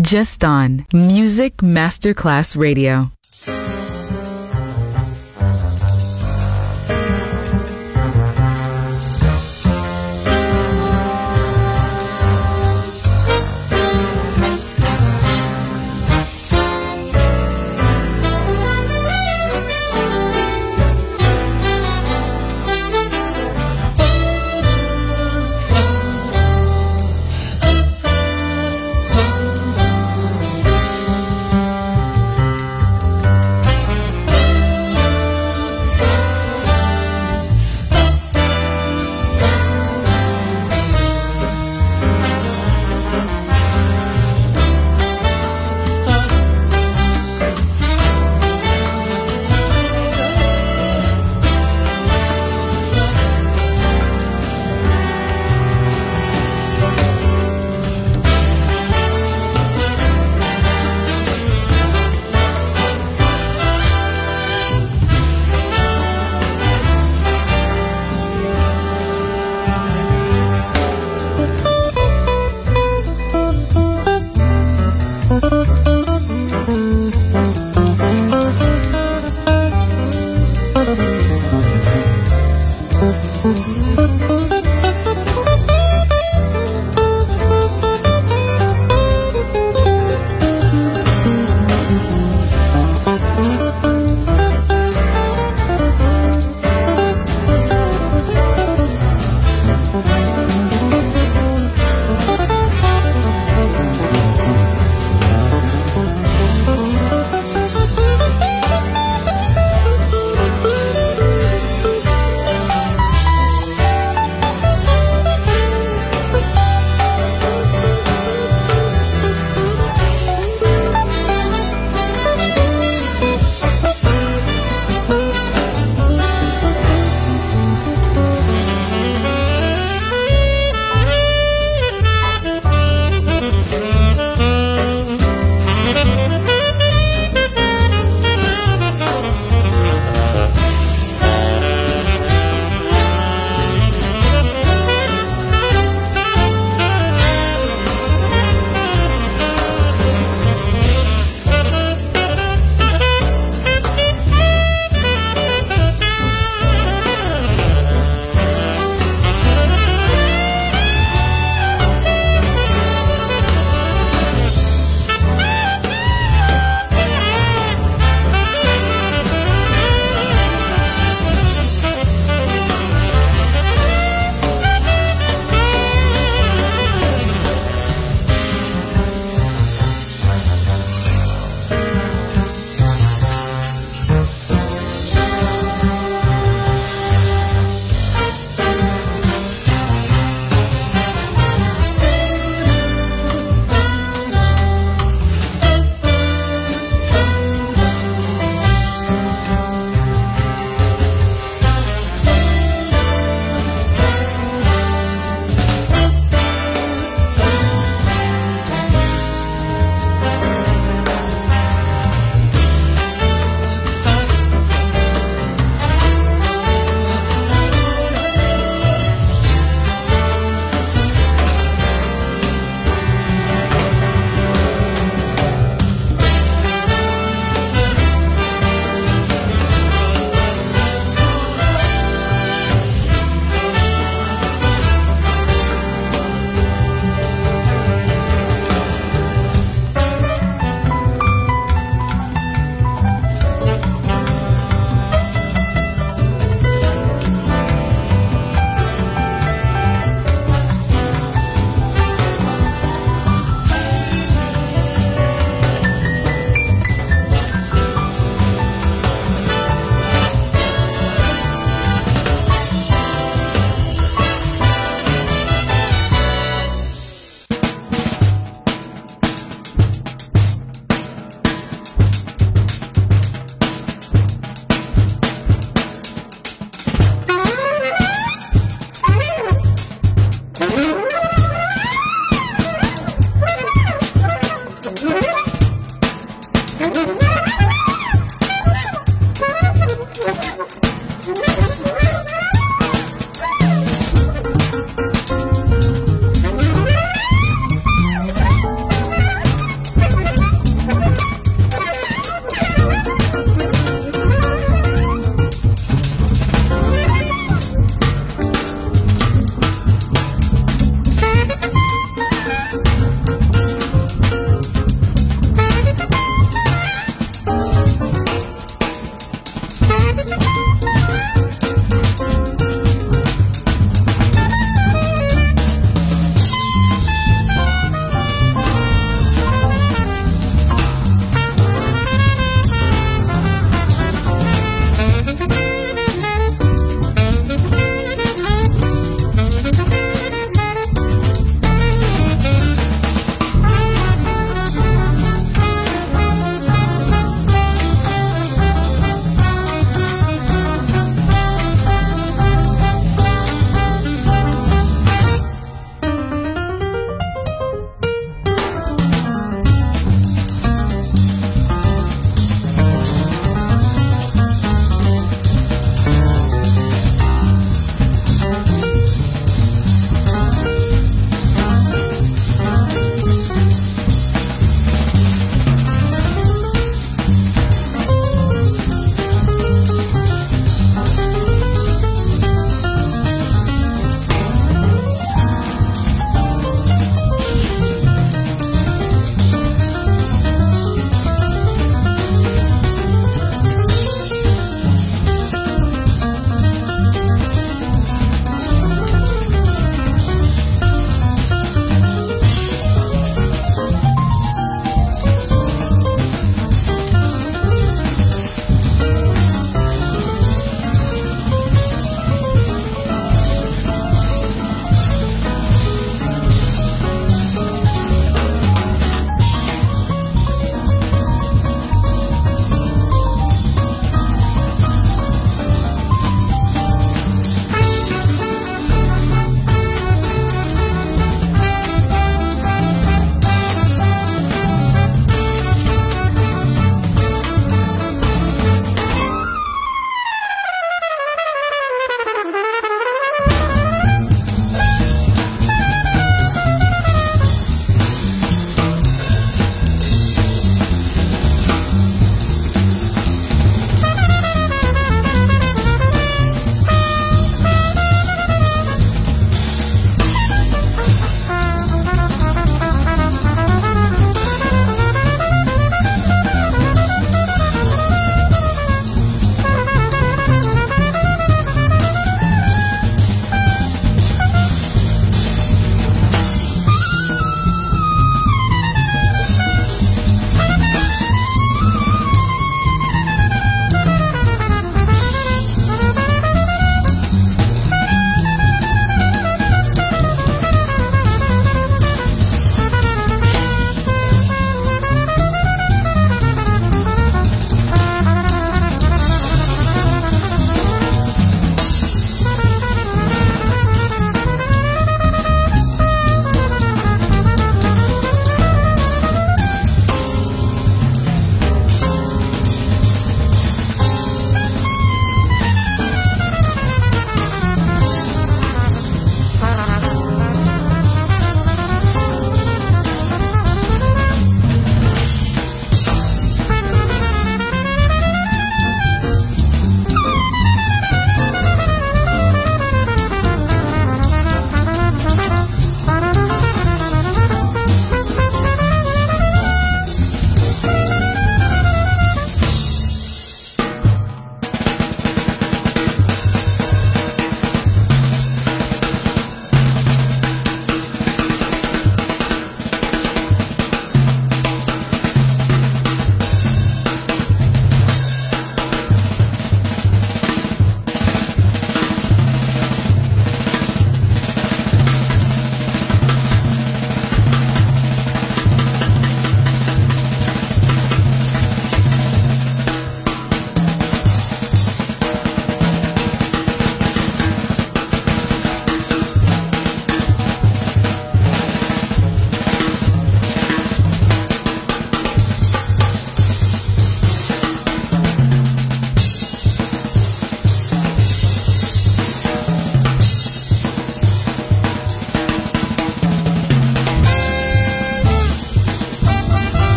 Just on Music Masterclass Radio.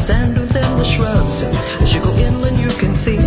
sand dunes and the shrubs. As you go inland, you can see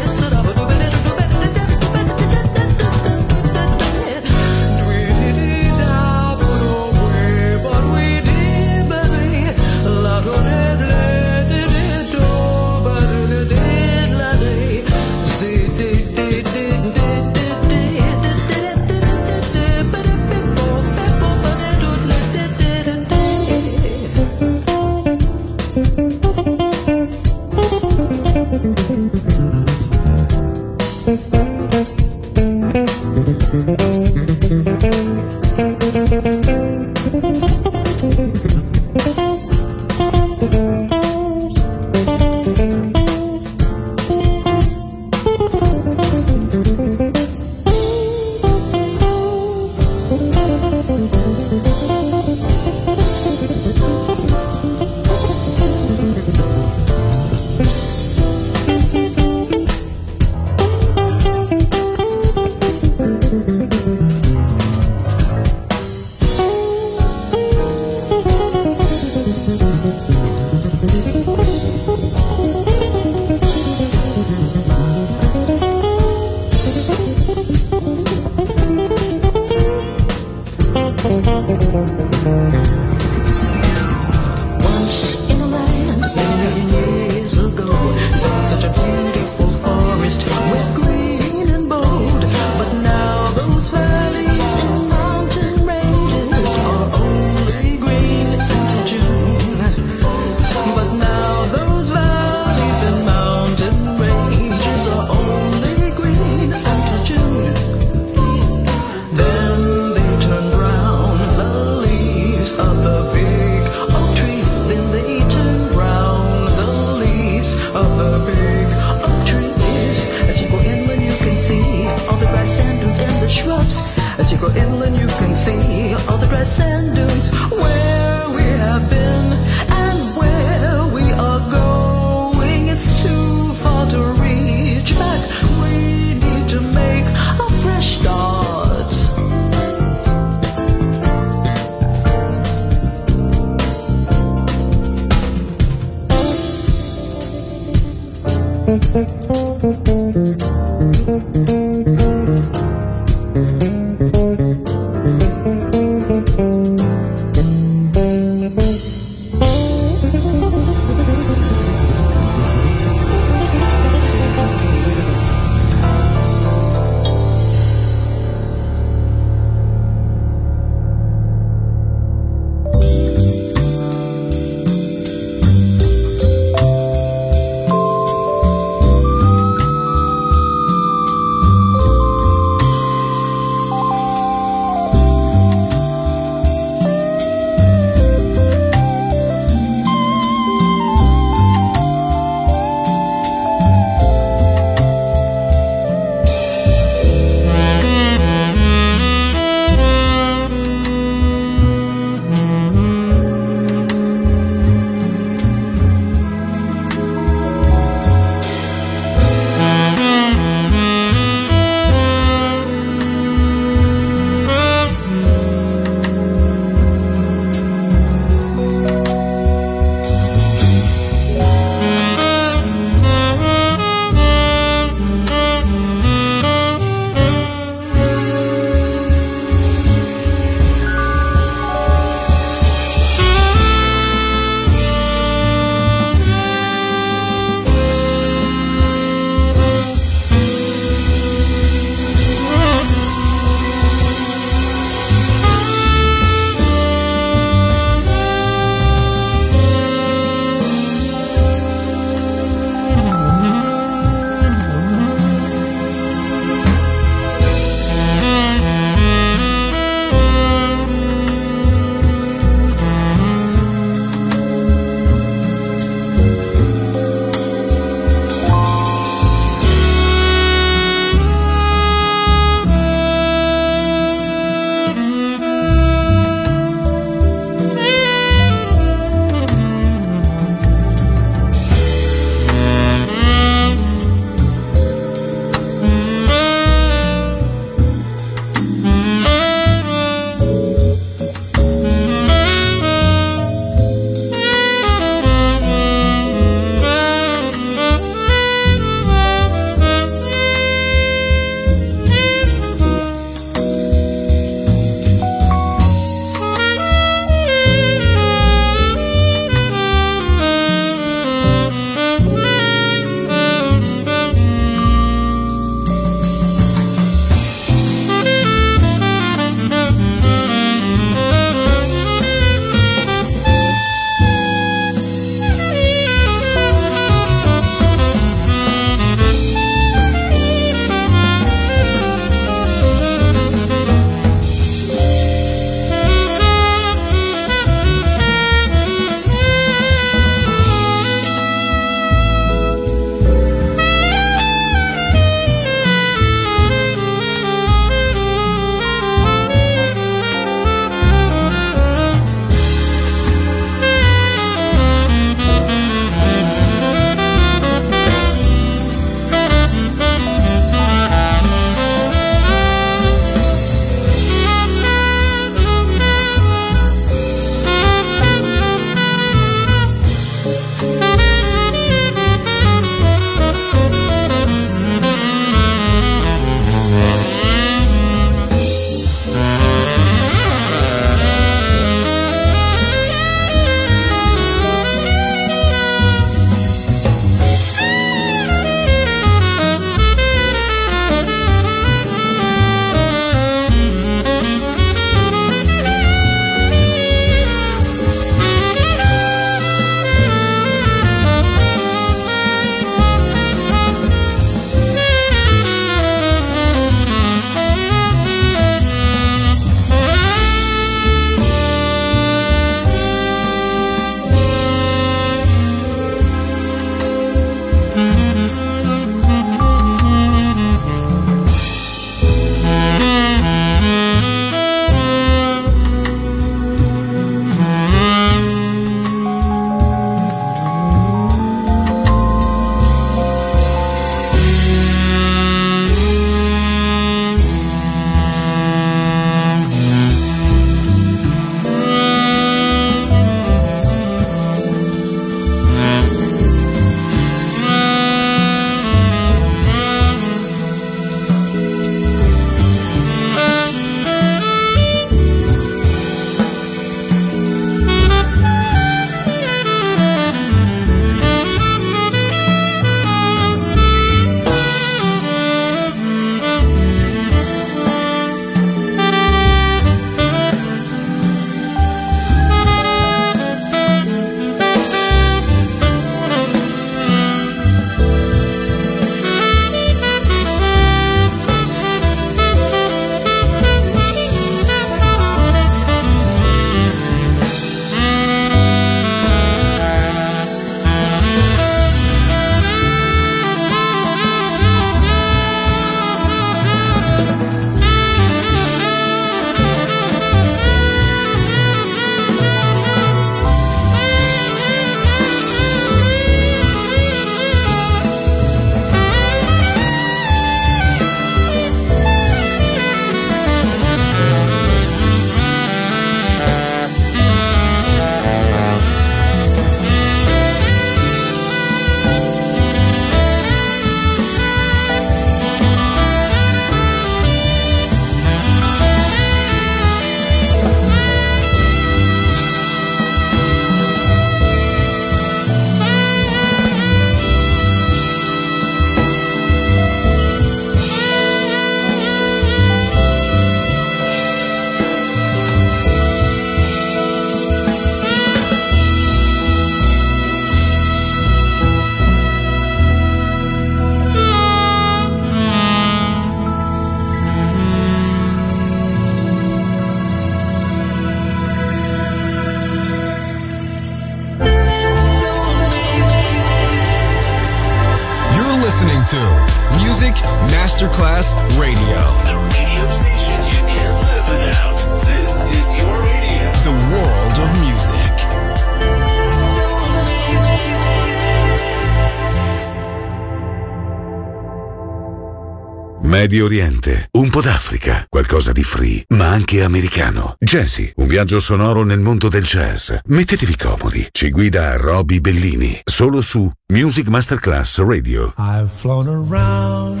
Medio Oriente, un po' d'Africa, qualcosa di free, ma anche americano. Jazzy, un viaggio sonoro nel mondo del jazz. Mettetevi comodi, ci guida Roby Bellini, solo su Music Masterclass Radio. I've flown around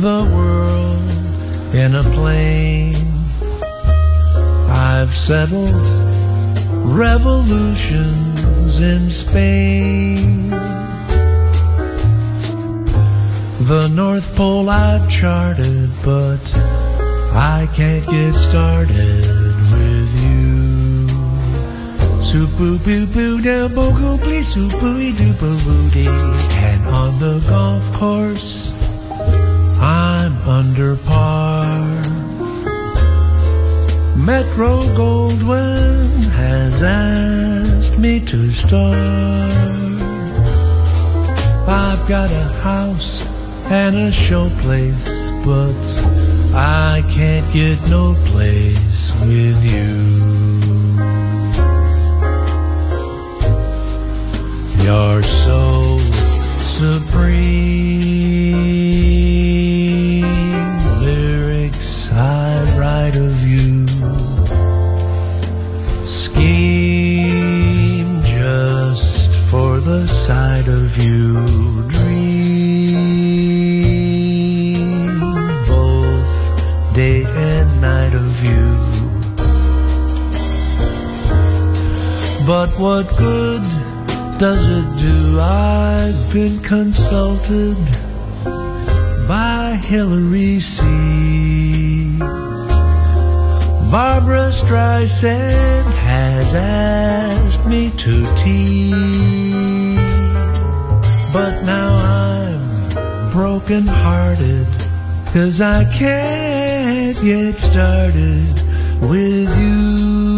the world in a plane. I've settled revolutions in Spain. The North Pole I've charted, but I can't get started with you. Supu boo boo boo da bogo please supu doo boo boo dee. And on the golf course, I'm under par. Metro Goldwyn has asked me to start. I've got a house and a show place, but I can't get no place with you. You're so supreme. What good does it do? I've been consulted by Hillary C. Barbra Streisand has asked me to tea. But now I'm broken hearted, cause I can't get started with you.